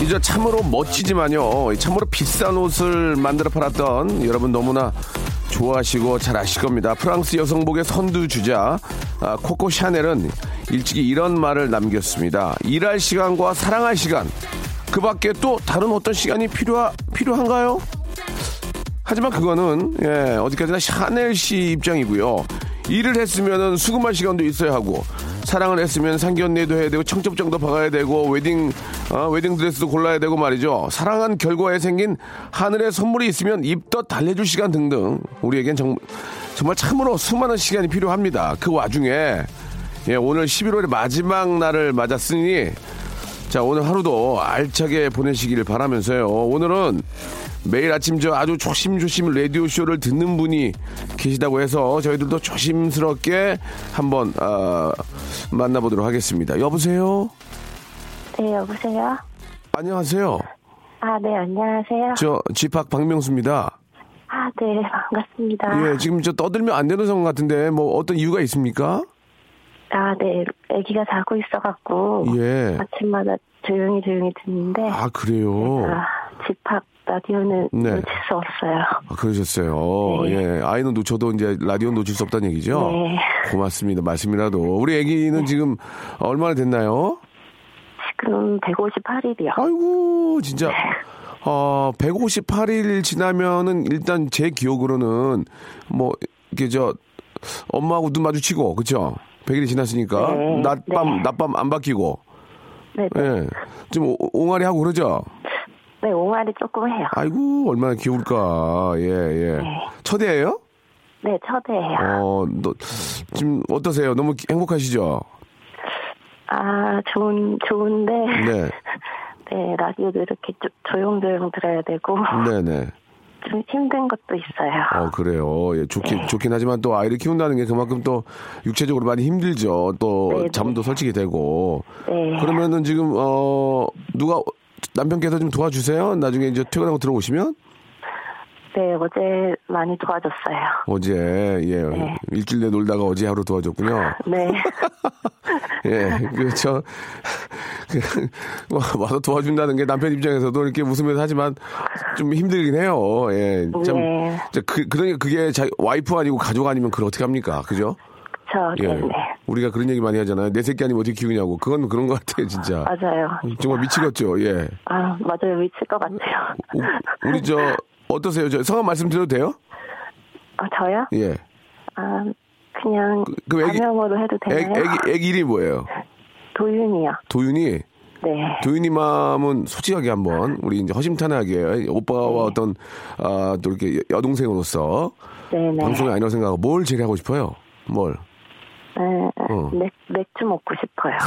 이제 참으로 멋지지만요. 참으로 비싼 옷을 만들어 팔았던 여러분 너무나 좋아하시고 잘 아실 겁니다. 프랑스 여성복의 선두주자 아, 코코 샤넬은 일찍이 이런 말을 남겼습니다. 일할 시간과 사랑할 시간 그 밖에 또 다른 어떤 시간이 필요하, 필요한가요? 하지만 그거는 예, 어디까지나 샤넬 씨 입장이고요. 일을 했으면 수금할 시간도 있어야 하고 사랑을 했으면 상견례도 해야 되고 청첩장도 박아야 되고 웨딩 어, 웨딩 드레스도 골라야 되고 말이죠. 사랑한 결과에 생긴 하늘의 선물이 있으면 입덧 달래줄 시간 등등 우리에겐 정, 정말 참으로 수많은 시간이 필요합니다. 그 와중에 예, 오늘 11월의 마지막 날을 맞았으니 자 오늘 하루도 알차게 보내시기를 바라면서요. 오늘은 매일 아침 저 아주 조심조심 라디오 쇼를 듣는 분이 계시다고 해서 저희들도 조심스럽게 한번 아, 만나보도록 하겠습니다. 여보세요. 네, 여보세요? 안녕하세요. 아, 네, 안녕하세요. 저 집합 박명수입니다. 아, 네, 반갑습니다. 예, 지금 저 떠들면 안 되는 상황 같은데 뭐 어떤 이유가 있습니까? 아, 네, 아기가 자고 있어갖고, 예. 아침마다 조용히 조용히 듣는데, 아 그래요. 아, 집합 라디오는 네. 놓칠 수 없어요. 아, 그러셨어요. 네. 예, 아이는 놓쳐도 이제 라디오 놓칠 수 없다는 얘기죠. 네. 고맙습니다. 말씀이라도 우리 아기는 지금 얼마나 됐나요? 지금 158일이요. 아이고 진짜 어 158일 지나면은 일단 제 기억으로는 뭐 이게 저 엄마하고 눈 마주치고 그쵸 100일이 지났으니까 네, 낮밤 네. 낮밤 안 바뀌고 네, 네. 예. 좀 오- 옹알이 하고 그러죠. 네, 옹알이 조금 해요. 아이고 얼마나 귀여울까. 예, 예. 네. 첫애예요? 네, 첫애예요. 어, 너 지금 어떠세요? 너무 기- 행복하시죠? 아, 좋은, 좋은데, 네. 네, 라디오도 이렇게 조, 조용조용 들어야 되고, 네, 네. 좀 힘든 것도 있어요. 어, 그래요. 예, 좋긴, 네. 좋긴 하지만 또 아이를 키운다는 게 그만큼 또 육체적으로 많이 힘들죠. 또 네, 네. 잠도 설치게 되고. 네. 그러면은 지금, 어, 누가 남편께서 좀 도와주세요? 나중에 이제 퇴근하고 들어오시면? 네, 어제 많이 도와줬어요. 어제, 예. 네. 일주일 내 놀다가 어제 하루 도와줬군요. 네. 예, 그렇죠. 그, 와- 와서 도와준다는 게 남편 입장에서도 이렇게 웃으면서 하지만 좀 힘들긴 해요. 예, 참. 네. 저 그, 그러니까 그게 자, 와이프 아니고 가족 아니면 그걸 어떻게 합니까? 그죠? 저, 예. 네, 네. 우리가 그런 얘기 많이 하잖아요. 내 새끼 아니면 어떻게 키우냐고. 그건 그런 것 같아요, 진짜. 맞아요. 정말 미치겠죠, 예. 아, 맞아요. 미칠 것 같아요. 우- 우리 저, 어떠세요? 저 성함 말씀드려도 돼요? 아, 저요? 예. 아, 그냥, 그 애기- 가명으로 해도 애, 되나요? 애기, 애기 이름이 뭐예요? 도윤이요. 도윤이? 네. 도윤이 맘은 솔직하게 한번 우리 이제 허심탄회하게 오빠와 네. 어떤 아, 또 이렇게 여동생으로서 네 네. 방송이 아니라고 생각하고 뭘 제일 하고 싶어요? 뭘? 네, 어. 맥, 맥주 먹고 싶어요.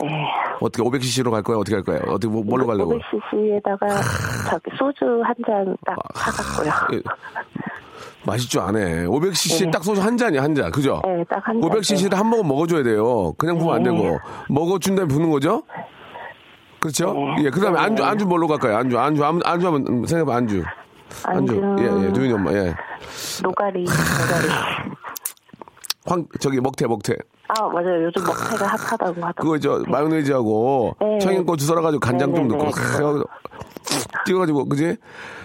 네. 어떻게 500cc로 갈 거예요? 어떻게 할 거예요? 어떻게 뭐, 뭘로 가려고? 500cc에다가 저기 소주 한 잔 딱 사갖고요. 예. 마실 줄 아네. 500cc 네. 딱 소주 한 잔이야, 한 잔. 그죠? 네, 딱 한 잔. 500cc를 한 모금 먹어줘야 돼요. 그냥 부으면 안 네. 되고. 먹어준 다음에 부는 거죠? 그렇죠? 네. 예, 그 다음에 네. 안주, 안주 뭘로 갈까요? 안주, 안주, 안주, 안주 하면, 음, 생각해봐, 안주. 안주. 안주. 예, 예, 도윤이 엄마, 예. 노가리, 노가리. 황, 저기, 먹태, 먹태. 아, 맞아요. 요즘 먹태가 핫하다고 하더라고요. 그거 저 마요네즈하고 네. 청양고추 썰어가지고 간장 좀. 넣고 크- 찍어가지고 그지?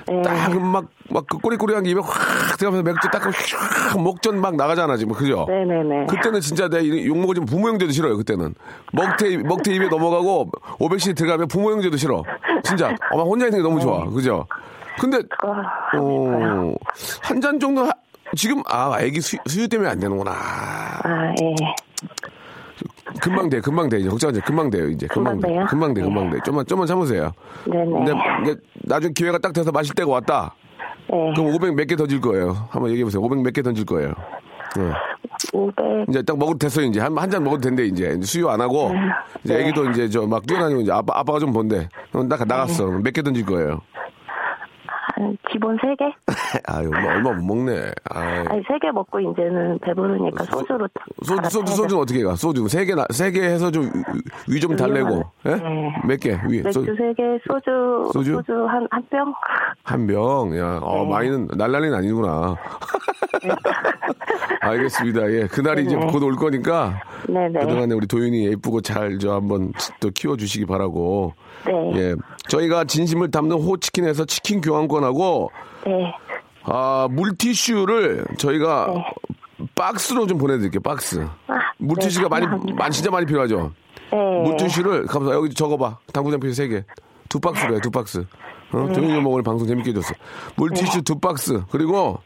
네. 딱 막 막 그 꼬리꼬리한 게 입에 확 들어가면서 맥주 딱휙 목전 막 나가잖아 지금 그죠? 네네네. 그때는 진짜 내 욕 먹으면 부모 형제도 싫어요 그때는 먹태 먹태 입에 넘어가고 500cc 들어가면 부모 형제도 싫어 진짜 어마 혼자 있는 게 너무 좋아 그죠? 근데 아, 어, 한 잔 정도 하- 지금 아 애기 수, 수유 때문에 안 되는구나 아, 예. 금방 돼 금방 돼 이제 걱정하지 마. 금방 돼요 이제 금방 금방 돼? 금방 돼 금방 돼 좀만 좀만 참으세요 네네. 근데, 근데 나중에 기회가 딱 돼서 마실 때가 왔다 네. 그럼 500 몇 개 던질 거예요 한번 얘기해 보세요 500 몇 개 던질 거예요 네. 500. 이제 딱 먹어도 됐어요 이제 한 한 잔 먹어도 된대 이제 이제 수유 안 하고 이제 네. 애기도 이제 저 막 뛰어다니고 이제 아빠 아빠가 좀 본대 그럼 나 나갔어 네. 몇개 던질 거예요 한 기본 3개? 아유 뭐 얼마 못 먹네 아유. 아니, 3개 먹고 이제는 배부르니까 소주로. 소 주 소주 소주는 어떻게 가 소주 세개세 개 해서 좀 위 좀 달래고 예? 네. 몇 개 위? 맥주 소- 3개, 소주. 소주? 한, 한 병? 한 병, 야, 어, 네. 많이는, 날라리는 아니구나. 알겠습니다. 예. 그날이 이제 네네. 곧올 거니까. 네네. 그동안에 우리 도윤이 예쁘고 잘 저 한번 또 키워주시기 바라고. 네. 예. 저희가 진심을 담는 호치킨에서 치킨 교환권하고, 네. 아, 물티슈를 저희가 네. 박스로 좀 보내 드릴게요, 박스. 아, 물티슈가 네, 많이, 감사합니다. 많이, 진짜 많이 필요하죠? 네. 물티슈를, 가보자. 여기 적어 봐. 당구장필 세개두 박스로 해, 두 박스. 어? 네. 동영이 형 오늘 방송 재밌게 해 줬어. 물티슈 두 박스. 그리고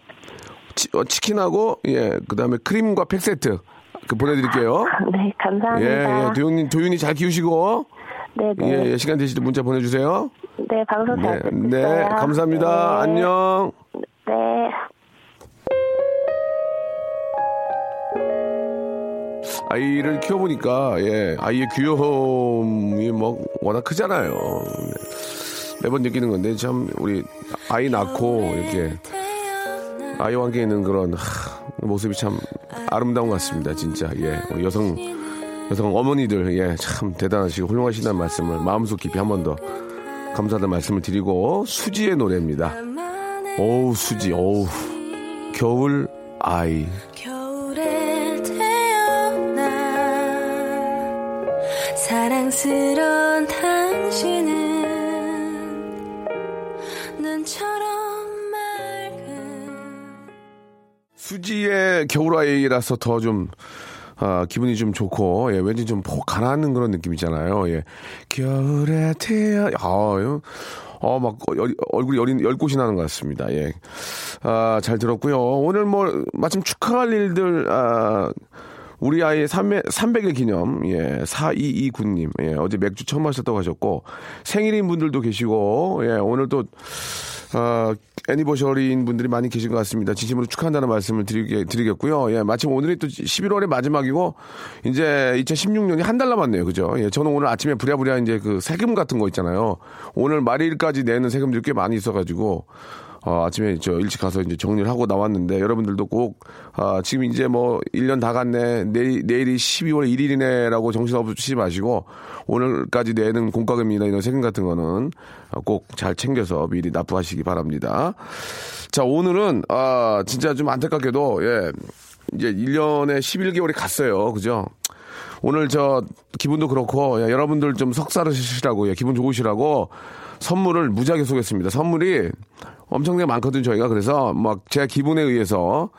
치, 킨하고 예, 그 다음에 크림과 팩 세트. 그 보내드릴게요. 네, 예, 감사합니다. 예. 도윤이, 도윤이 잘 키우시고. 네네. 예, 예, 시간 되실 때 문자 보내주세요. 네, 방송 네, 잘 듣겠어요. 네, 감사합니다. 네. 안녕. 네. 아이를 키워보니까, 예, 아이의 귀여움이 뭐, 워낙 크잖아요. 매번 느끼는 건데, 참, 우리, 아이 낳고, 이렇게, 아이와 함께 있는 그런, 하, 모습이 참 아름다운 것 같습니다, 진짜. 예, 우리 여성, 여성 어머니들, 예, 참 대단하시고 훌륭하시다는 말씀을 마음속 깊이 한 번 더 감사하다는 말씀을 드리고, 수지의 노래입니다. 어우, 수지, 어우, 겨울 아이. 겨울에 태어난 사랑스런 당신은 눈처럼 맑은 수지의 겨울 아이라서 더 좀, 아, 기분이 좀 좋고, 예, 왠지 좀 폭 가라앉는 그런 느낌이잖아요. 예. 겨울에 태어, 아, 요- 어, 막, 열- 얼굴이 열이, 열꽃이 나는 것 같습니다. 예. 아, 잘 들었고요. 오늘 뭐, 마침 축하할 일들, 아, 우리 아이의 300, 300일 기념, 예, 4229님, 예, 어제 맥주 처음 마셨다고 하셨고, 생일인 분들도 계시고, 예, 오늘 또, 어, 애니버셔리인 분들이 많이 계신 것 같습니다. 진심으로 축하한다는 말씀을 드리게, 드리겠고요. 예, 마침 오늘이 또 11월의 마지막이고, 이제 2016년이 한 달 남았네요. 그죠? 예, 저는 오늘 아침에 부랴부랴 이제 그 세금 같은 거 있잖아요. 오늘 말일까지 내는 세금들이 꽤 많이 있어가지고, 어, 아침에 저 일찍 가서 이제 정리를 하고 나왔는데 여러분들도 꼭, 아, 지금 이제 뭐 1년 다 갔네. 내일, 내일이 12월 1일이네라고 정신 없으시지 마시고 오늘까지 내는 공과금이나 이런 세금 같은 거는 꼭 잘 챙겨서 미리 납부하시기 바랍니다. 자, 오늘은, 아, 진짜 좀 안타깝게도, 예, 이제 1년에 11개월이 갔어요. 그죠? 오늘 저 기분도 그렇고 야, 여러분들 좀 석사르시라고 예, 기분 좋으시라고 선물을 무지하게 쏘겠습니다. 선물이 엄청나게 많거든요, 저희가. 그래서 막 제 기분에 의해서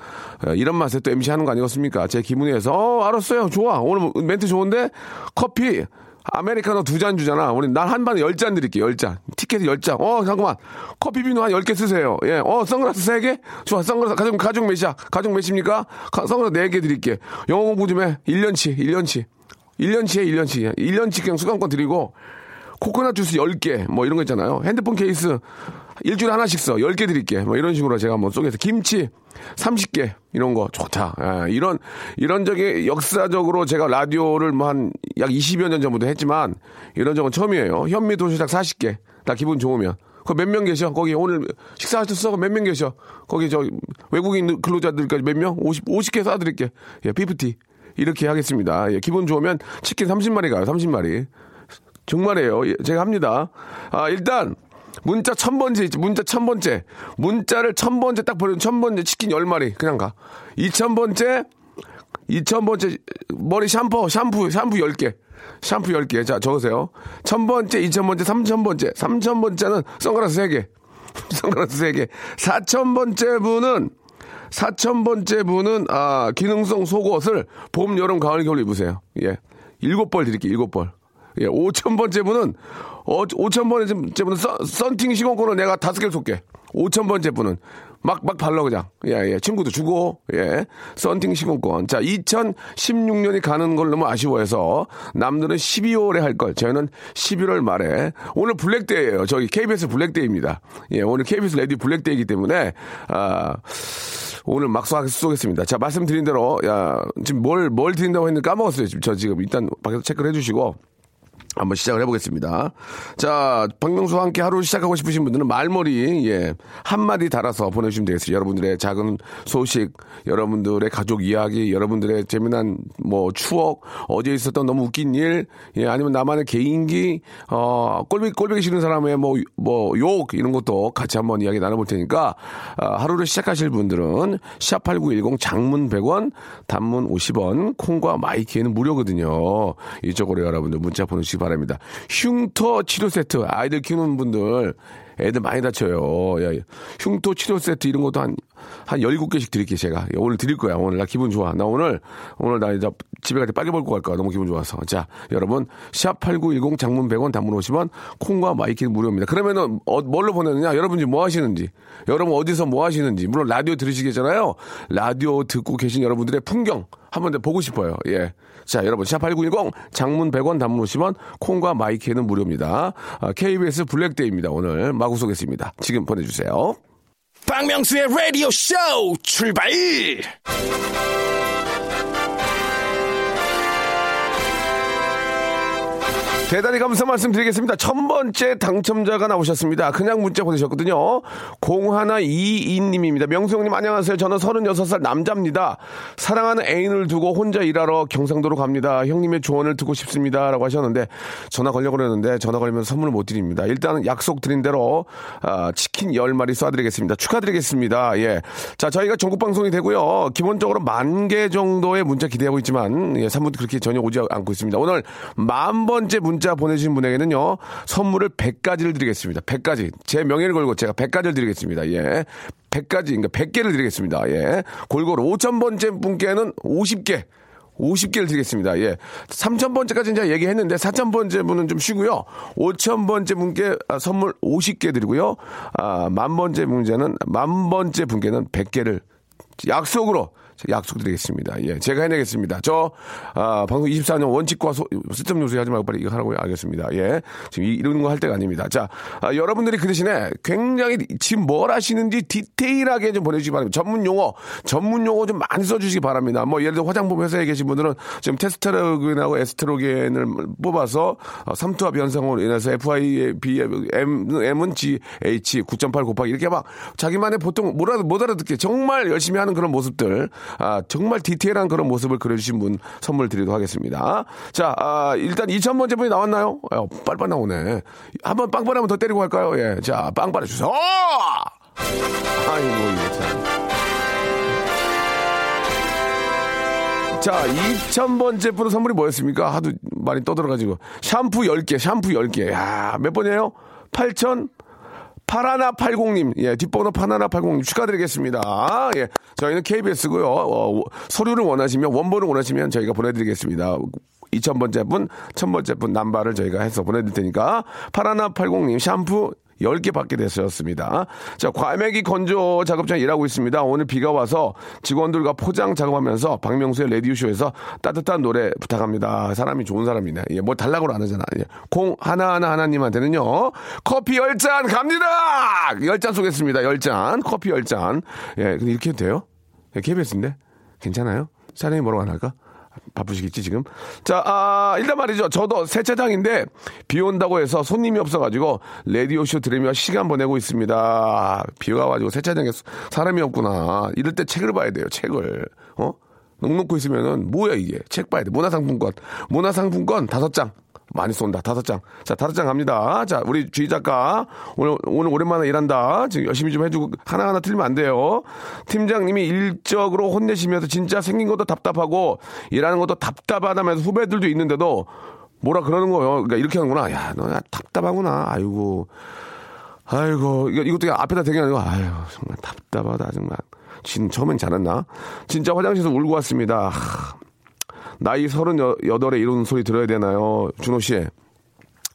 어, 이런 맛에 또 MC 하는 거 아니겠습니까? 제 기분에 의해서 어, 알았어요. 좋아. 오늘 멘트 좋은데 커피 아메리카노 두 잔 주잖아. 우리 날한 반에 열 잔 드릴게요. 열 잔. 티켓 열 잔. 어, 잠깐만. 커피 비누 한 열 개 쓰세요. 예. 어, 선글라스 세 개? 좋아. 선글라스 가족 가족 몇이야? 가족 몇입니까? 가- 선글라스 네 개 드릴게. 영어 공부 좀 해. 1년치. 1년치. 1년치에 1년치. 1년치 그냥 수강권 드리고 코코넛 주스 10개 뭐 이런 거 있잖아요. 핸드폰 케이스 일주일에 하나씩 써. 10개 드릴게. 뭐 이런 식으로 제가 한번 쏘겠서 김치 30개 이런 거 좋다. 예, 이런 이런 적이 역사적으로 제가 라디오를 뭐 한 약 20여 년 전부터 했지만 이런 적은 처음이에요. 현미 도시락 40개. 나 기분 좋으면. 그 몇 명 계셔? 거기 오늘 식사하셨어? 몇 명 계셔? 거기 저 외국인 근로자들까지 몇 명? 50, 50개 쏴드릴게. 예, 피프티. 이렇게 하겠습니다. 예, 기분 좋으면 치킨 30마리 가요. 30마리. 정말이에요. 예, 제가 합니다. 아, 일단, 문자 천 번째 있지. 문자 천 번째. 문자를 천 번째 딱 보내면 천 번째 치킨 열 마리 그냥 가. 이천 번째 2000번째 머리 샴푸, 샴푸, 샴푸 10개. 샴푸 10개. 자, 적으세요. 1000번째, 2000번째, 3000번째. 3000번째는 선글라스 3개. 선글라스 3개. 4000번째 분은 4000번째 분은 아, 기능성 속옷을 봄, 여름, 가을, 겨울 입으세요. 예. 7벌 드릴게요. 7벌. 예, 5천번째 분은, 어, 5천번째 분은 썬, 썬팅 시공권을 내가 다섯 개를 쏠게. 5천번째 분은 막, 막 발라, 그냥. 예, 예. 친구도 주고, 예. 썬팅 시공권. 자, 2016년이 가는 걸 너무 아쉬워해서 남들은 12월에 할 걸. 저희는 11월 말에. 오늘 Black Day예요 저희 KBS Black Day입니다. 예, 오늘 KBS 라디오 Black Day이기 때문에, 아, 오늘 막 쏘- 쏘겠습니다. 자, 말씀드린 대로, 야, 지금 뭘, 뭘 드린다고 했는데 까먹었어요. 지금 저 지금 일단 밖에서 체크를 해주시고. 한번 시작을 해보겠습니다. 자, 박명수와 함께 하루 시작하고 싶으신 분들은 말머리, 예, 한마디 달아서 보내주시면 되겠습니다. 여러분들의 작은 소식, 여러분들의 가족 이야기, 여러분들의 재미난 뭐 추억, 어제 있었던 너무 웃긴 일, 예, 아니면 나만의 개인기, 어, 꼴보기, 꼴보기 싫은 사람의 뭐, 뭐, 욕, 이런 것도 같이 한번 이야기 나눠볼 테니까, 아, 하루를 시작하실 분들은 샵8910 장문 100원, 단문 50원, 콩과 마이키에는 무료거든요. 이쪽으로 여러분들 문자 보내주시기 바랍니다. 흉터 치료 세트, 아이들 키우는 분들, 애들 많이 다쳐요. 야, 흉터 치료 세트 이런 것도 한, 한 17개씩 드릴게요, 제가. 예, 오늘 드릴 거야. 오늘 나 기분 좋아. 나 오늘, 오늘 나 이제 집에 갈 때 빨개벗고 갈 거야. 너무 기분 좋아서. 자, 여러분, 샵8910 장문 100원, 단문 50원, 콩과 my K는 무료입니다. 그러면은, 어, 뭘로 보내느냐? 여러분이 뭐 하시는지, 여러분 어디서 뭐 하시는지, 물론 라디오 들으시겠잖아요. 라디오 듣고 계신 여러분들의 풍경, 한 번 더 보고 싶어요. 예. 자, 여러분, 샵8910 장문 100원, 단문 50원, 콩과 my K는 무료입니다. 아, KBS Black Day입니다. 오늘 마구 쏘겠습니다. 지금 보내주세요. 박명수의 라디오 쇼 출발! 대단히 감사 말씀드리겠습니다. 첫 번째 당첨자가 나오셨습니다. 그냥 문자 보내셨거든요. 0122님입니다. 명수형님 안녕하세요. 저는 36살 남자입니다. 사랑하는 애인을 두고 혼자 일하러 경상도로 갑니다. 형님의 조언을 듣고 싶습니다. 라고 하셨는데 전화 걸려고 그랬는데 전화 걸리면 선물을 못 드립니다. 일단 약속 드린 대로 아, 치킨 10마리 쏴드리겠습니다. 축하드리겠습니다. 예. 자, 저희가 전국 방송이 되고요. 기본적으로 만 개 정도의 문자 기대하고 있지만 예, 3분 그렇게 전혀 오지 않고 있습니다. 오늘 만 번째 문자 보내주신 분에게는요. 선물을 100가지를 드리겠습니다. 100가지. 제 명예를 걸고 제가 100가지를 드리겠습니다. 예. 100가지, 그러니까 100개를 드리겠습니다. 예. 골고루 5,000번째 분께는 50개. 50개를 드리겠습니다. 예. 3,000번째까지 이제 얘기했는데 4,000번째 분은 좀 쉬고요. 5,000번째 분께 아, 선물 50개 드리고요. 아, 만 번째 문제는 만 번째 분께는 100개를 약속으로 약속드리겠습니다. 예, 제가 해내겠습니다. 저 아, 방송 24년 원칙과 소, 쓸데없는 소리 하지 말고 빨리 이거 하라고 알겠습니다. 예, 지금 이- 이런 거 할 때가 아닙니다. 자, 아, 여러분들이 그 대신에 굉장히 지금 뭘 하시는지 디테일하게 좀 보내주시기 바랍니다. 전문 용어, 전문 용어 좀 많이 써주시기 바랍니다. 뭐 예를 들어 화장품 회사에 계신 분들은 지금 테스트로겐하고 에스트로겐을 뽑아서 어, 삼투압 현상으로 인해서 FIB, M, M은 GH 9.8 곱하기 이렇게 막 자기만의 보통 못 알아듣게 정말 열심히 하는 그런 모습들, 아, 정말 디테일한 그런 모습을 그려주신 분 선물 드리도록 하겠습니다. 자, 아, 일단 2,000번째 분이 나왔나요? 아, 빨빨 나오네. 한번 빵빠레 한번 더 때리고 갈까요? 예. 자, 빵빠레 주세요. 아이고, 이거 참. 자, 2000번째 분은 선물이 뭐였습니까? 하도 많이 떠들어가지고. 샴푸 10개, 샴푸 10개. 야, 몇 번이에요? 8000? 파라나 80님, 예, 뒷번호 파라나 80님 축하드리겠습니다. 예, 저희는 KBS고요. 어, 서류를 원하시면, 원본을 원하시면 저희가 보내드리겠습니다. 2000번째 분, 1000번째 분 남발을 저희가 해서 보내드릴 테니까, 파라나 80님 샴푸 10개 받게 되셨습니다. 자, 과메기 건조 작업장 일하고 있습니다. 오늘 비가 와서 직원들과 포장 작업하면서 박명수의 라디오쇼에서 따뜻한 노래 부탁합니다. 사람이 좋은 사람이네. 예, 뭐 달라고 안 하잖아. 예. 콩 하나하나 하나님한테는요. 커피 10잔 갑니다! 10잔 쏘겠습니다. 10잔. 커피 10잔. 예, 근데 이렇게 해도 돼요? 예, KBS인데? 괜찮아요? 사장님 뭐라고 안 할까? 바쁘시겠지 지금. 자, 아, 일단 말이죠. 저도 세차장인데 비 온다고 해서 손님이 없어가지고 라디오 쇼 들으며 시간 보내고 있습니다. 비가 와가지고 세차장에 사람이 없구나. 이럴 때 책을 봐야 돼요. 책을. 어? 넉넉고 있으면은 뭐야 이게? 책 봐야 돼. 문화상품권. 문화상품권 다섯 장. 많이 쏜다. 다섯 장. 자, 다섯 장 갑니다. 자, 우리 주희 작가. 오늘, 오늘 오랜만에 일한다. 지금 열심히 좀 해주고, 하나하나 틀리면 안 돼요. 팀장님이 일적으로 혼내시면서 진짜 생긴 것도 답답하고, 일하는 것도 답답하다면서 후배들도 있는데도, 뭐라 그러는 거예요. 그러니까 이렇게 하는구나. 야, 너 답답하구나. 아이고. 아이고, 이거, 이것도 앞에다 대게 아니고, 아유, 정말 답답하다, 정말. 진, 처음엔 잘했나? 진짜 화장실에서 울고 왔습니다. 하, 나이 서른여덟에 이런 소리 들어야 되나요? 준호 씨.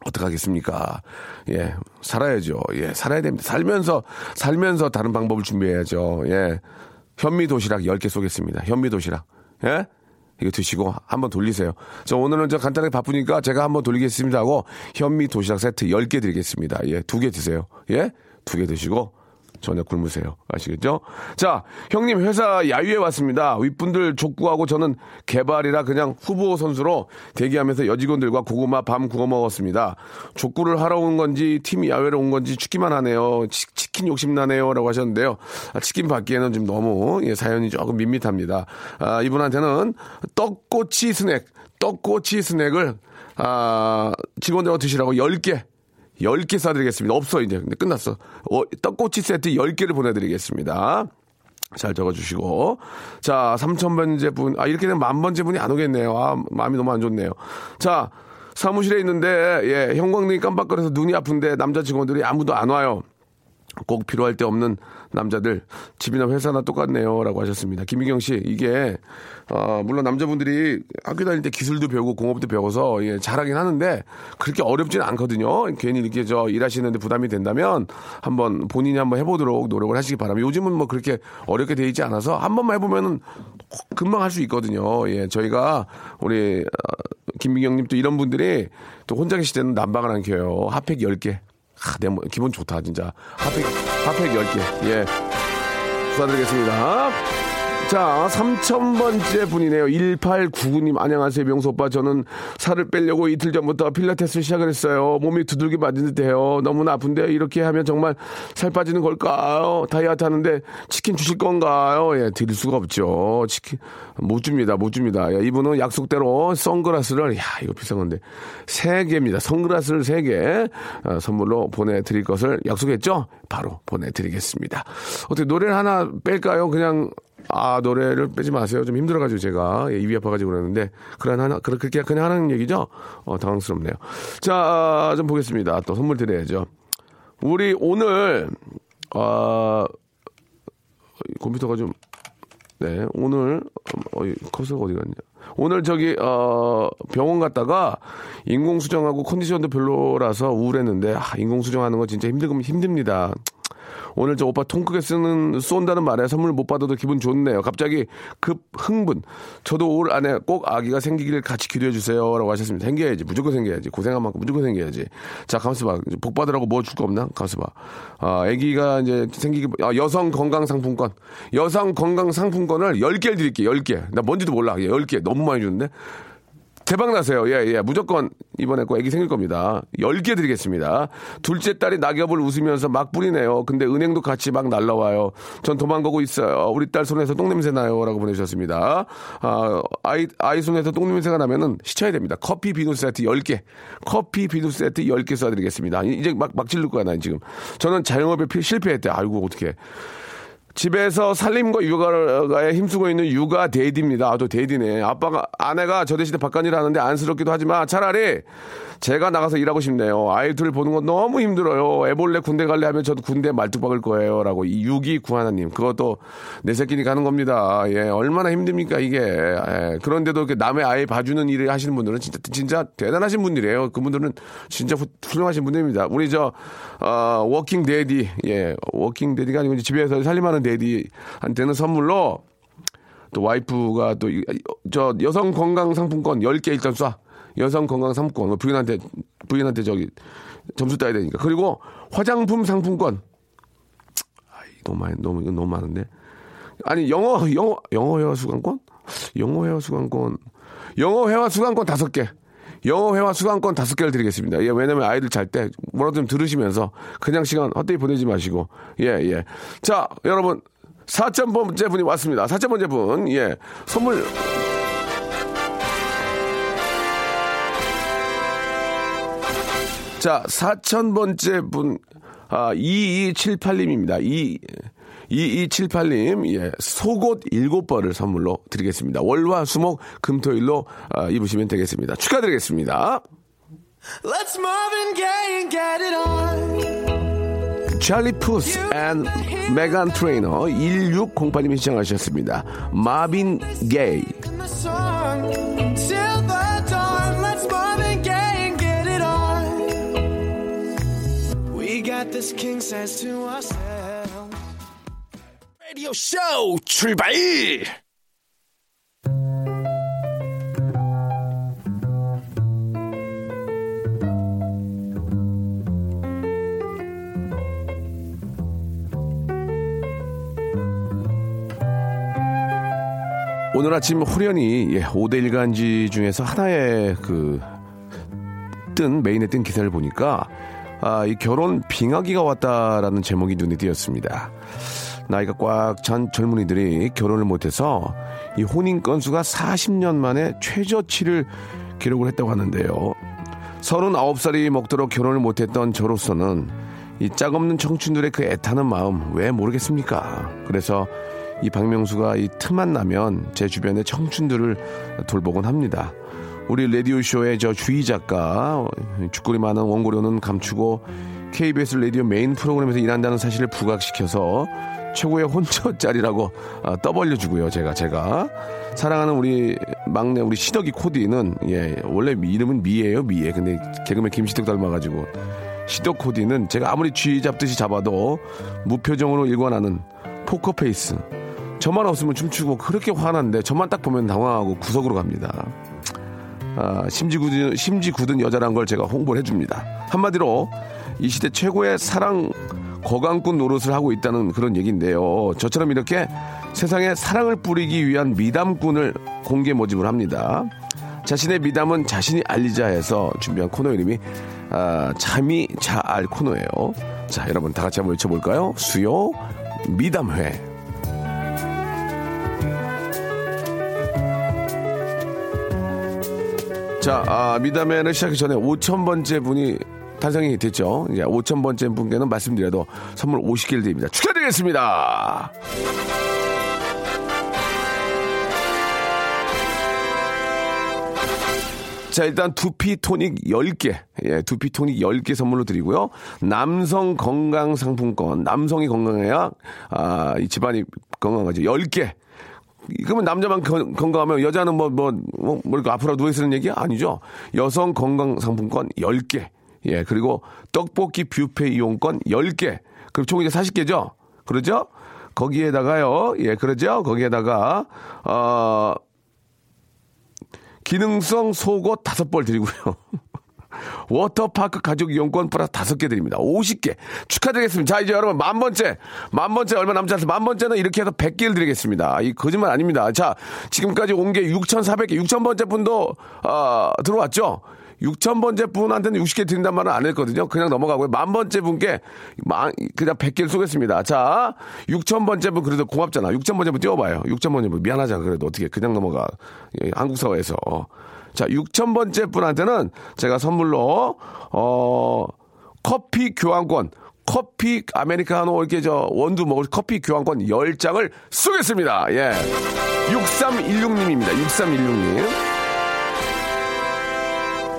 어떡하겠습니까? 예, 살아야죠. 예, 살아야 됩니다. 살면서, 살면서 다른 방법을 준비해야죠. 예. 현미 도시락 10개 쏘겠습니다. 현미 도시락. 예? 이거 드시고 한번 돌리세요. 저 오늘은 저 간단하게 바쁘니까 제가 한번 돌리겠습니다 하고 현미 도시락 세트 10개 드리겠습니다. 예, 두 개 드세요. 예? 두 개 드시고 저녁 굶으세요. 아시겠죠? 자, 형님 회사 야유에 왔습니다. 윗분들 족구하고 저는 개발이라 그냥 후보 선수로 대기하면서 여직원들과 고구마 밤 구워 먹었습니다. 족구를 하러 온 건지 팀 야외로 온 건지 죽기만 하네요. 치, 킨 욕심 나네요. 라고 하셨는데요. 아, 치킨 받기에는 좀 너무 예, 사연이 조금 밋밋합니다. 아, 이분한테는 떡꼬치 스낵, 떡꼬치 스낵을 아, 직원들하고 드시라고 10개 10개 쏴드리겠습니다. 없어, 이제. 근데 끝났어. 어, 떡꼬치 세트 10개를 보내드리겠습니다. 잘 적어주시고. 자, 3천번째 분. 아, 이렇게 되면 만번째 분이 안 오겠네요. 아, 마음이 너무 안 좋네요. 자, 사무실에 있는데, 예, 형광등이 깜빡거려서 눈이 아픈데 남자 직원들이 아무도 안 와요. 꼭 필요할 때 없는 남자들 집이나 회사나 똑같네요라고 하셨습니다. 김희경 씨 이게 어, 물론 남자분들이 학교 다닐 때 기술도 배우고 공업도 배워서 예, 잘하긴 하는데 그렇게 어렵지는 않거든요. 괜히 이렇게 저 일하시는데 부담이 된다면 한번 본인이 한번 해보도록 노력을 하시기 바랍니다. 요즘은 뭐 그렇게 어렵게 돼 있지 않아서 한 번만 해보면은 금방 할 수 있거든요. 예, 저희가 우리 어, 김미경님 또 이런 분들이 또 혼자 계실 때는 난방을 안 켜요. 핫팩 10개. 아, 내 뭐, 기분 좋다, 진짜. 핫팩, 핫팩 10개. 예. 수고드리겠습니다. 자, 3,000번째 분이네요. 1899님, 안녕하세요, 명수 오빠. 저는 살을 빼려고 이틀 전부터 필라테스를 시작을 했어요. 몸이 두들겨 맞은 듯 해요. 너무나 아픈데, 이렇게 하면 정말 살 빠지는 걸까요? 다이어트 하는데 치킨 주실 건가요? 예, 드릴 수가 없죠. 치킨, 못 줍니다, 못 줍니다. 야, 이분은 약속대로 선글라스를, 야, 이거 비싼 건데, 3개입니다. 선글라스를 3개 어, 선물로 보내드릴 것을 약속했죠? 바로 보내드리겠습니다. 어떻게 노래를 하나 뺄까요? 그냥 아 노래를 빼지 마세요. 좀 힘들어가지고 제가 예, 입이 아파가지고 그러는데 그런 하나 그렇게 그냥 하는 얘기죠. 어, 당황스럽네요. 자, 좀 보겠습니다. 또 선물 드려야죠. 우리 오늘 어, 컴퓨터가 좀 네, 오늘 어, 커서가 어디 갔냐? 오늘 저기 어 병원 갔다가 인공 수정하고 컨디션도 별로라서 우울했는데 아, 인공 수정하는 거 진짜 힘들 힘듭니다. 오늘 저 오빠 통 크게 쓰는 쏜다는 말에 선물 못 받아도 기분 좋네요. 갑자기 급 흥분. 저도 올 안에 꼭 아기가 생기기를 같이 기도해 주세요라고 하셨습니다. 생겨야지. 무조건 생겨야지. 고생한 만큼 무조건 생겨야지. 자, 가만있어 봐. 복 받으라고 뭐 줄 거 없나? 가만있어 봐. 아, 아기가 이제 생기기 아, 여성 건강 상품권. 여성 건강 상품권을 10개를 드릴게요. 10개. 나 뭔지도 몰라. 10개. 너무 많이 주는데. 대박 나세요. 예, 예. 무조건 이번에 꼭 애기 생길 겁니다. 10개 드리겠습니다. 둘째 딸이 낙엽을 웃으면서 막 뿌리네요. 근데 은행도 같이 막 날라와요. 전 도망가고 있어요. 우리 딸 손에서 똥냄새 나요. 라고 보내주셨습니다. 아, 아이, 아이 손에서 똥냄새가 나면은 시쳐야 됩니다. 커피 비누 세트 10개. 커피 비누 세트 10개 쏴드리겠습니다. 이제 막, 막 지를 거야, 나 지금. 저는 자영업에 실패했대. 아이고, 어떻게. 집에서 살림과 육아에 힘쓰고 있는 육아 데이디입니다. 아주 데이디네. 아빠가, 아내가 저 대신에 바깥일 하는데 안쓰럽기도 하지만 차라리 제가 나가서 일하고 싶네요. 아이들 보는 건 너무 힘들어요. 애벌레 군대 갈래 하면 저도 군대 말뚝 박을 거예요. 라고. 이 6291님. 그것도 내 새끼니 가는 겁니다. 예. 얼마나 힘듭니까, 이게. 예. 그런데도 이렇게 남의 아이 봐주는 일을 하시는 분들은 진짜, 진짜 대단하신 분들이에요. 그분들은 진짜 후, 훌륭하신 분들입니다. 우리 저, 어, working daddy. 예. working daddy가 아니고 집에서 살림하는 daddy한테는 선물로 또 와이프가 또 저 여성 건강 상품권 10개 일단 쏴. 여성 건강 상품권. 뭐 부인한테 부인한테 저기 점수 따야 되니까. 그리고 화장품 상품권. 아이 너무 많이 너무 이건 너무 많은데. 아니 영어 영어 영어 회화 수강권? 영어 회화 수강권. 영어 회화 수강권 다섯 개. 영어 회화 수강권 다섯 개를 드리겠습니다. 예, 왜냐면 아이들 잘 때 뭐라도 좀 들으시면서 그냥 시간 헛되이 보내지 마시고. 예, 예. 자, 여러분 4천번째 분이 왔습니다. 4천번째 분. 예. 선물 자, 4,000번째 분, 아, 2278님입니다. 2, 2278님, 예, 속옷 7벌을 선물로 드리겠습니다. 월화, 수목, 금토일로 아, 입으시면 되겠습니다. 축하드리겠습니다. Let's Marvin Gaye and get it on. 찰리 푸스 and 메간 트레이너 1608님이 신청하셨습니다. 마빈 게이. King size to ourselves. 라디오 쇼 출발! 오늘 아침 호련히 예, 5대 일간지 중에서 하나의 그 뜬 메인에 뜬 기사를 보니까 아, 이 결혼 빙하기가 왔다라는 제목이 눈에 띄었습니다. 나이가 꽉 찬 젊은이들이 결혼을 못해서 이 혼인 건수가 40년 만에 최저치를 기록을 했다고 하는데요. 39살이 먹도록 결혼을 못했던 저로서는 이 짝없는 청춘들의 그 애타는 마음 왜 모르겠습니까? 그래서 이 박명수가 이 틈만 나면 제 주변의 청춘들을 돌보곤 합니다. 우리 라디오쇼의 저 주희 작가, 죽거리 많은 원고료는 감추고 KBS 라디오 메인 프로그램에서 일한다는 사실을 부각시켜서 최고의 혼처자리라고 아, 떠벌려주고요. 제가 제가 사랑하는 우리 막내 우리 시덕이 코디는 예 원래 이름은 미예요 미예. 근데 개그맨 김시덕 닮아가지고 시덕 코디는 제가 아무리 쥐 잡듯이 잡아도 무표정으로 일관하는 포커페이스. 저만 없으면 춤추고 그렇게 환한데 저만 딱 보면 당황하고 구석으로 갑니다. 아, 심지 굳은, 심지 굳은 여자란 걸 제가 홍보를 해줍니다. 한마디로 이 시대 최고의 사랑 거강꾼 노릇을 하고 있다는 그런 얘기인데요. 저처럼 이렇게 세상에 사랑을 뿌리기 위한 미담꾼을 공개 모집을 합니다. 자신의 미담은 자신이 알리자 해서 준비한 코너 이름이 아, 잠이 자알 코너예요. 자, 여러분 다 같이 한번 외쳐볼까요? 수요 미담회. 자, 아, 미담회를 시작하기 전에 5,000번째 분이 탄생이 됐죠. 이제 5,000번째 분께는 말씀드려도 선물 50개를 드립니다. 축하드리겠습니다. 자, 일단 두피 토닉 10개. 예, 두피 토닉 10개 선물로 드리고요. 남성 건강 상품권. 남성이 건강해야, 아, 이 집안이 건강하죠. 10개. 그러면 남자만 건- 건강하면 여자는 뭐, 뭐, 뭐, 뭐랄까, 앞으로 누워있으는 얘기? 아니죠. 여성 건강 상품권 10개. 예, 그리고 떡볶이 뷔페 이용권 10개. 그럼 총 이제 40개죠? 그러죠? 거기에다가요, 예, 그러죠? 거기에다가, 어, 기능성 속옷 다섯 벌 드리고요. 워터파크 가족 이용권 플러스 다섯 개 드립니다. 50개. 축하드리겠습니다. 자, 이제 여러분, 만 번째. 만 번째 얼마 남지 않아서 만 번째는 이렇게 해서 100개를 드리겠습니다. 이 거짓말 아닙니다. 자, 지금까지 온 게 6,400개, 6,000번째 분도, 어, 들어왔죠? 6,000번째 분한테는 60개 드린단 말은 안 했거든요. 그냥 넘어가고요. 만 번째 분께 만, 그냥 100개를 쏘겠습니다. 자, 6,000번째 분 그래도 고맙잖아. 6,000번째 분 띄워봐요. 6,000번째 분 미안하잖아. 그래도 어떻게 그냥 넘어가. 예, 한국 사회에서. 자, 6,000번째 분한테는 제가 선물로, 어, 커피 교환권, 커피 아메리카노 이렇게 저 원두 먹을 커피 교환권 10장을 쏘겠습니다. 예. 6316님입니다. 6316님.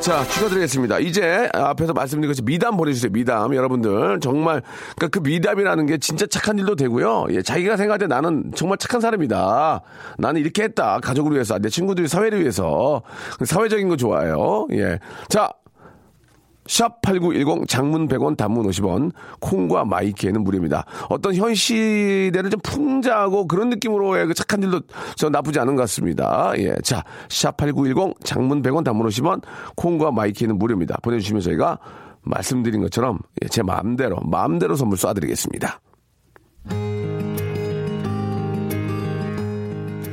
자, 축하드리겠습니다. 이제 앞에서 말씀드린 것이 미담 보내주세요. 미담. 여러분들. 정말, 그러니까 그 미담이라는 게 진짜 착한 일도 되고요. 예, 자기가 생각할 때 나는 정말 착한 사람이다. 나는 이렇게 했다. 가족을 위해서. 내 친구들 이 사회를 위해서. 사회적인 거 좋아해요. 예. 자, 샵8910 장문 100원 단문 50원 콩과 마이키에는 무료입니다. 어떤 현 시대를 좀 풍자하고 그런 느낌으로의 그 착한 일도 저 나쁘지 않은 것 같습니다. 예. 자, 샵8910 장문 100원 단문 50원 콩과 마이키에는 무료입니다. 보내주시면 저희가 말씀드린 것처럼 예, 제 마음대로 마음대로 선물 쏴드리겠습니다.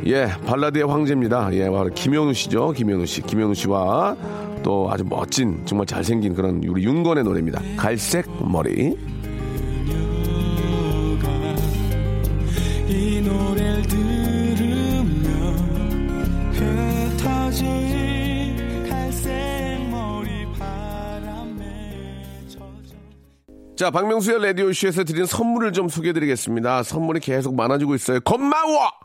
예, 발라드의 황제입니다. 예, 바로 김현우 씨죠. 김현우 씨. 김현우 씨와 또 아주 멋진, 정말 잘생긴 그런 우리 윤건의 노래입니다. 갈색 머리. 바람에 자, 박명수의 라디오쇼에서 드리는 선물을 좀 소개해 드리겠습니다. 선물이 계속 많아지고 있어요. 고마워!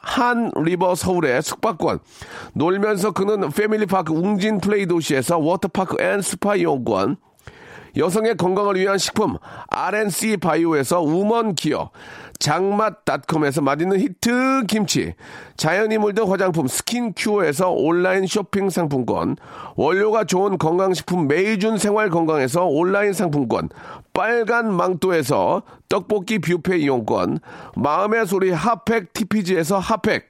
한 리버 서울의 숙박권, 놀면서 크는 패밀리파크 웅진 플레이 도시에서 워터파크 and 스파 이용권, 여성의 건강을 위한 식품 RNC 바이오에서 우먼 기어 장맛닷컴에서 맛있는 히트 김치 자연이 물든 화장품 스킨큐어에서 온라인 쇼핑 상품권 원료가 좋은 건강식품 메이준 생활건강에서 온라인 상품권 빨간 망토에서 떡볶이 뷔페 이용권 마음의 소리 핫팩 TPG에서 핫팩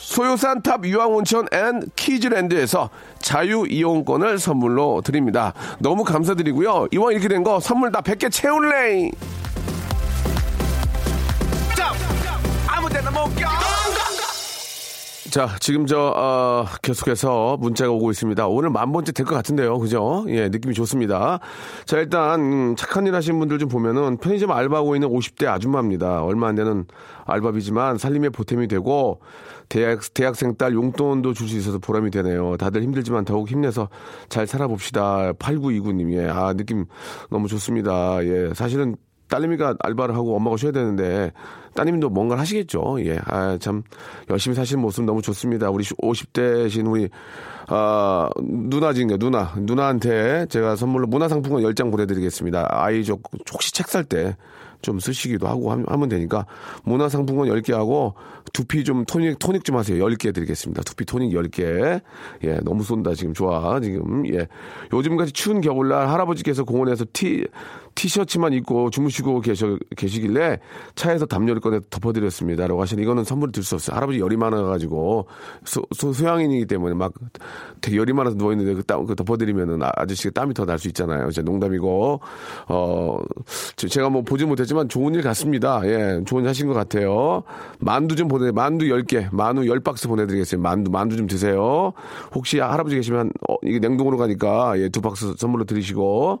소요산 탑 유황온천 and 키즈랜드에서 자유이용권을 선물로 드립니다. 너무 감사드리고요. 이왕 이렇게 된 거 선물 다 100개 채울래! 자, 지금 저, 어, 계속해서 문자가 오고 있습니다. 오늘 만 번째 될 것 같은데요. 그죠? 예, 느낌이 좋습니다. 자, 일단, 음, 착한 일 하시는 분들 좀 보면은 편의점 알바하고 있는 50대 아줌마입니다. 얼마 안 되는 알바비지만 살림에 보탬이 되고, 대학, 대학생 딸 용돈도 줄 수 있어서 보람이 되네요. 다들 힘들지만 더욱 힘내서 잘 살아봅시다. 8929님, 예. 아, 느낌 너무 좋습니다. 예. 사실은 딸내미가 알바를 하고 엄마가 쉬어야 되는데 따님도 뭔가를 하시겠죠. 예. 아, 참 열심히 사시는 모습 너무 좋습니다. 우리 50대신 우리 아, 누나진요 누나. 누나한테 제가 선물로 문화상품권 10장 보내 드리겠습니다. 아이 저 혹시 책 살 때 좀 쓰시기도 하고 하면 되니까 문화상품권 10개 하고 두피 좀 토닉, 토닉 좀 하세요. 10개 드리겠습니다. 두피 토닉 10개. 예, 너무 쏜다. 지금 좋아. 지금, 예. 요즘같이 추운 겨울날 할아버지께서 공원에서 티, 티셔츠만 입고 주무시고 계셔, 계시길래 차에서 담요를 꺼내 덮어드렸습니다. 라고 하시니 이거는 선물을 들 수 없어요. 할아버지 열이 많아가지고 소, 소, 소양인이기 때문에 막 되게 열이 많아서 누워있는데 그 땀, 그 덮어드리면은 아- 아저씨가 땀이 더 날 수 있잖아요. 제 농담이고, 어, 저- 제가 뭐 보지 못했지만 좋은 일 같습니다. 예, 좋은 일 하신 것 같아요. 만두 좀 보내, 만두 10개, 만두 10박스 보내드리겠습니다. 만두, 만두 좀 드세요. 혹시 할아버지 계시면, 어, 이게 냉동으로 가니까, 예, 두 박스 선물로 드리시고,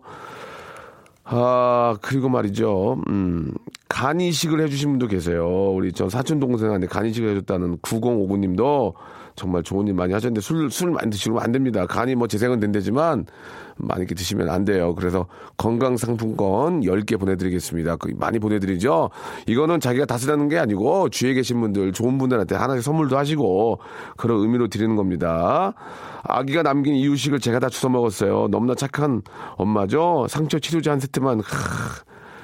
아, 그리고 말이죠. 음, 간 이식을 해주신 분도 계세요. 우리 저 사촌 동생한테 간 이식을 해줬다는 9059님도 정말 좋은 일 많이 하셨는데 술, 술 많이 드시면 안 됩니다. 간이 뭐 재생은 된다지만 많이 드시면 안 돼요. 그래서 건강상품권 10개 보내드리겠습니다. 그 많이 보내드리죠. 이거는 자기가 다 쓰라는 게 아니고 주위에 계신 분들, 좋은 분들한테 하나씩 선물도 하시고 그런 의미로 드리는 겁니다. 아기가 남긴 이유식을 제가 다 주워 먹었어요. 너무나 착한 엄마죠. 상처 치료제 한 세트만, 하,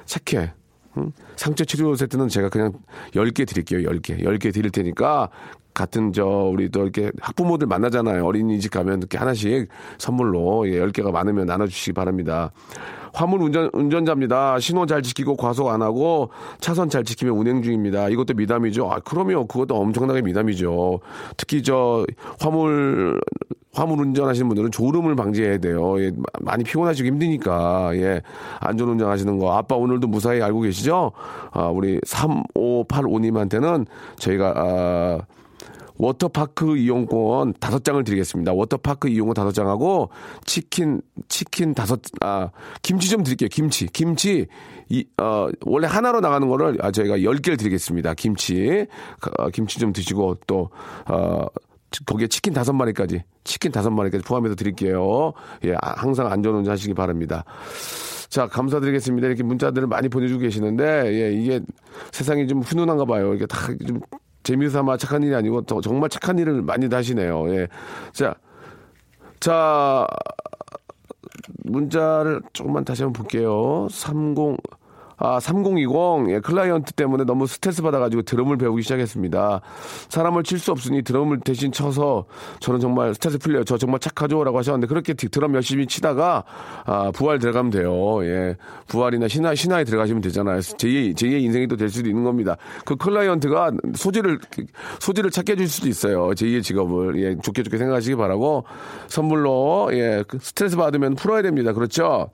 착해. 응? 상처 치료 세트는 제가 그냥 10개 드릴게요. 10개. 10개 드릴 테니까 같은 저 우리 또 이렇게 학부모들 만나잖아요. 어린이집 가면 이렇게 하나씩 선물로 예, 10개가 많으면 나눠 주시기 바랍니다. 화물 운전 운전자입니다. 신호 잘 지키고 과속 안 하고 차선 잘 지키면 운행 중입니다. 이것도 미담이죠. 아, 그럼요. 그것도 엄청나게 미담이죠. 특히 저 화물 화물 운전하시는 분들은 졸음을 방지해야 돼요. 예, 많이 피곤하시고 힘드니까 예, 안전 운전하시는 거. 아빠 오늘도 무사히 알고 계시죠? 아, 우리 3585님한테는 저희가 아, 워터파크 이용권 다섯 장을 드리겠습니다. 워터파크 이용권 다섯 장하고 치킨 치킨 다섯 아 김치 좀 드릴게요. 김치 김치 이 어 원래 하나로 나가는 거를 아 저희가 열 개를 드리겠습니다. 김치 어, 김치 좀 드시고 또 어 거기에 치킨 다섯 마리까지 치킨 다섯 마리까지 포함해서 드릴게요. 예 아, 항상 안전운전 하시기 바랍니다. 자, 감사드리겠습니다. 이렇게 문자들을 많이 보내주고 계시는데, 예, 이게 세상이 좀 훈훈한가 봐요. 이게 다 좀 재미삼아 착한 일이 아니고 더- 정말 착한 일을 많이 하시네요. 예. 자, 자, 문자를 조금만 다시 한번 볼게요. 30, 아, 3020, 예, 클라이언트 때문에 너무 스트레스 받아가지고 드럼을 배우기 시작했습니다. 사람을 칠 수 없으니 드럼을 대신 쳐서 저는 정말 스트레스 풀려요. 저 정말 착하죠? 라고 하셨는데 그렇게 디- 드럼 열심히 치다가, 아, 부활 들어가면 돼요. 예. 부활이나 신화, 신화에 들어가시면 되잖아요. 제2, 제2의 인생이 또 될 수도 있는 겁니다. 그 클라이언트가 소질을, 소질을 찾게 해줄 수도 있어요. 제2의 직업을. 예, 좋게 좋게 생각하시기 바라고 선물로, 예, 그 스트레스 받으면 풀어야 됩니다. 그렇죠?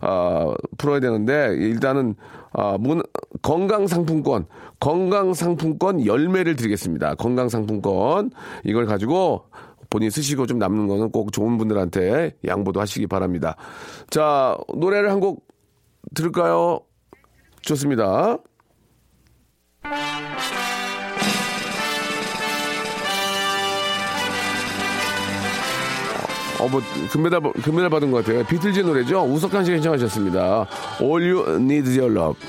아, 풀어야 되는데 일단은 아, 문, 건강 상품권, 건강 상품권 열매를 드리겠습니다. 건강 상품권 이걸 가지고 본인 쓰시고 좀 남는 거는 꼭 좋은 분들한테 양보도 하시기 바랍니다. 자, 노래를 한 곡 들을까요? 좋습니다. 어, 뭐, 금메달, 금메달 받은 것 같아요. 비틀즈 노래죠? 우석한 씨가 신청하셨습니다. All You Need Your Love.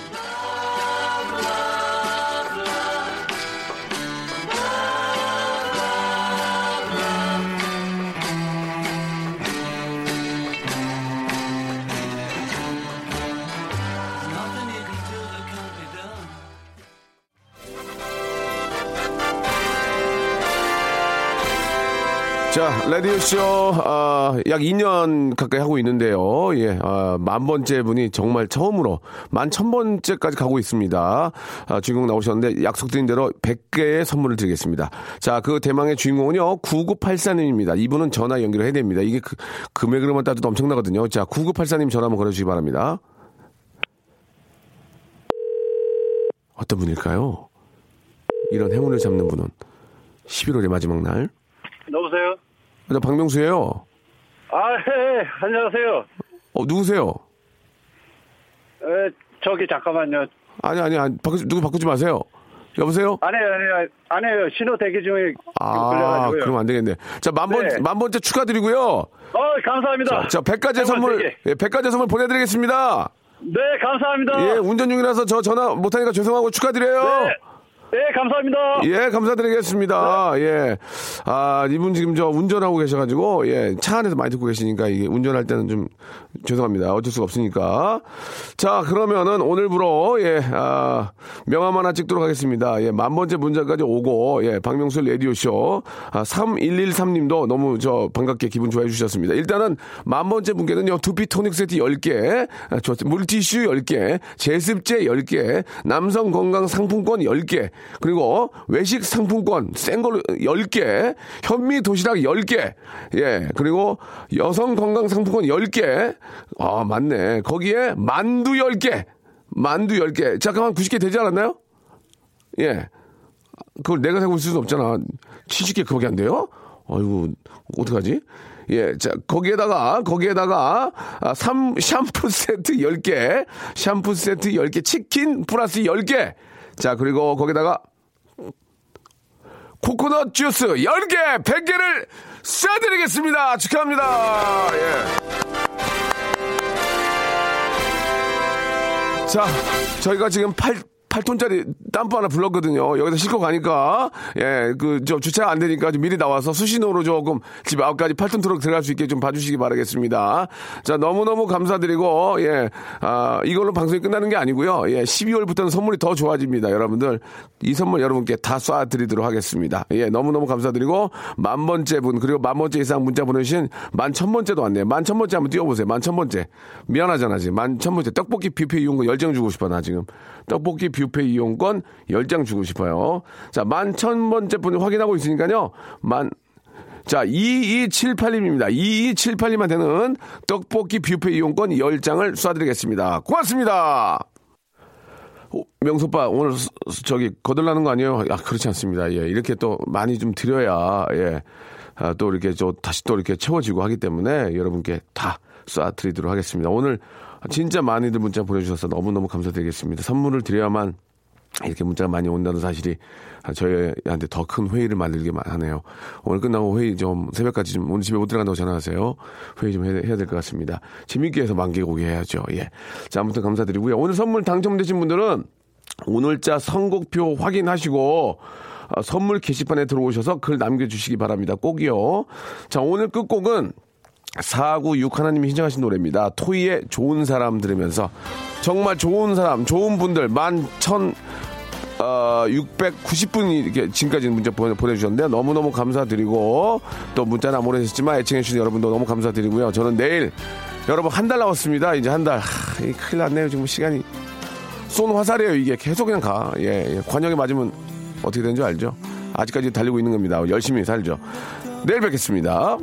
자, 라디오쇼, 아, 약 2년 가까이 하고 있는데요. 예, 아, 만 번째 분이 정말 처음으로 만 천 번째까지 가고 있습니다. 아, 주인공 나오셨는데 약속드린 대로 100개의 선물을 드리겠습니다. 자, 그 대망의 주인공은요, 9984님입니다. 이분은 전화 연결을 해야 됩니다. 이게 그, 금액으로만 따져도 엄청나거든요. 자, 9984님 전화 한번 걸어주시기 바랍니다. 어떤 분일까요? 이런 행운을 잡는 분은 11월의 마지막 날. 여보세요? 저 박명수예요. 아, 예, 예. 안녕하세요. 어, 누구세요? 에, 저기 잠깐만요. 아니, 아니, 아니 바꾸, 누구 바꾸지 마세요. 여보세요? 아니에요, 아니에요. 아니에요. 신호 대기 중에 아, 걸려가지고요. 그럼 안 되겠네. 자, 만 번, 네. 만 번째 축하드리고요. 어, 감사합니다. 자, 백가지 정말 선물, 되게. 예, 백가지 선물 보내드리겠습니다. 네, 감사합니다. 예, 운전 중이라서 저 전화 못하니까 죄송하고 축하드려요. 네, 네, 감사합니다. 예, 감사드리겠습니다. 예. 아, 이분 지금 저 운전하고 계셔가지고, 예, 차 안에서 많이 듣고 계시니까 이게 운전할 때는 좀 죄송합니다. 어쩔 수가 없으니까. 자, 그러면은 오늘부로, 예, 아, 명함 하나 찍도록 하겠습니다. 예, 만 번째 문자까지 오고, 예, 박명수 라디오쇼, 아, 3113 님도 너무 저 반갑게 기분 좋아해 주셨습니다. 일단은 만 번째 분께는요, 두피 토닉 세트 10개, 아, 좋- 물티슈 10개, 제습제 10개, 남성 건강 상품권 10개, 그리고 외식 상품권 센 걸로 10개, 현미 도시락 10개, 예, 그리고 여성 건강 상품권 10개, 아, 맞네. 거기에 만두 10개, 만두 10개. 잠깐만 90개 되지 않았나요? 예. 그걸 내가 사고 있을 수는 없잖아. 70개 그밖에 안 돼요? 아이고, 어떡하지? 예, 자, 거기에다가, 거기에다가, 아, 3, 샴푸 세트 10개, 샴푸 세트 10개, 치킨 플러스 10개. 자, 그리고 거기다가, 코코넛 주스 10개, 100개를 쏴드리겠습니다. 축하합니다. 예. 자, 저희가 지금 8, 8톤짜리 땀프 하나 불렀거든요. 여기서 싣고 가니까, 예, 그, 저 주차가 안 되니까 좀 미리 나와서 수신호로 조금 집 앞까지 8톤 트럭 들어갈 수 있게 좀 봐주시기 바라겠습니다. 자, 너무너무 감사드리고, 예, 아, 이걸로 방송이 끝나는 게 아니고요. 예, 12월부터는 선물이 더 좋아집니다. 여러분들, 이 선물 여러분께 다 쏴드리도록 하겠습니다. 예, 너무너무 감사드리고, 만 번째 분, 그리고 만 번째 이상 문자 보내주신 만천 번째도 왔네요. 만천 번째 한번 띄워보세요. 만천 번째. 미안하잖아, 지금. 만천 번째. 떡볶이 뷔페 이용권 10장 주고 싶어, 나 지금. 떡볶이 뷔페 이용권 10장 주고 싶어요. 자, 만 천 번째 분 확인하고 있으니까요. 만, 자, 2278님입니다. 2278님한테는 떡볶이 뷔페 이용권 10장을 쏴드리겠습니다. 고맙습니다. 오, 명소빠 오늘 저기 거들나는 거 아니에요? 아 그렇지 않습니다. 예 이렇게 또 많이 좀 드려야 예. 아, 또 이렇게 저 다시 또 이렇게 채워지고 하기 때문에 여러분께 다 쏴드리도록 하겠습니다. 오늘 진짜 많이들 문자 보내주셔서 너무너무 감사드리겠습니다. 선물을 드려야만 이렇게 문자가 많이 온다는 사실이 저희한테 더 큰 회의를 만들게 하네요. 오늘 끝나고 회의 좀 새벽까지 좀 오늘 집에 못 들어간다고 전화하세요. 회의 좀 해야, 될 것 같습니다. 재밌게 해서 만개고기 해야죠. 예. 자, 아무튼 감사드리고요. 오늘 선물 당첨되신 분들은 오늘자 선곡표 확인하시고 어, 선물 게시판에 들어오셔서 글 남겨주시기 바랍니다. 꼭이요. 자, 오늘 끝곡은 496 하나님이 신청하신 노래입니다. 토이의 좋은 사람 들으면서 정말 좋은 사람, 좋은 분들 만 천, 어, 690분이 이렇게 지금까지 문자 보내, 보내주셨는데 너무너무 감사드리고 또 문자는 안 보내셨지만 애청해주신 여러분도 너무 감사드리고요. 저는 내일 여러분 한 달 남았습니다. 이제 한 달. 하, 이 큰일 났네요. 지금 시간이 쏜 화살이에요. 이게 계속 그냥 가. 예, 예. 관역에 맞으면 어떻게 되는 줄 알죠? 아직까지 달리고 있는 겁니다. 열심히 살죠. 내일 뵙겠습니다.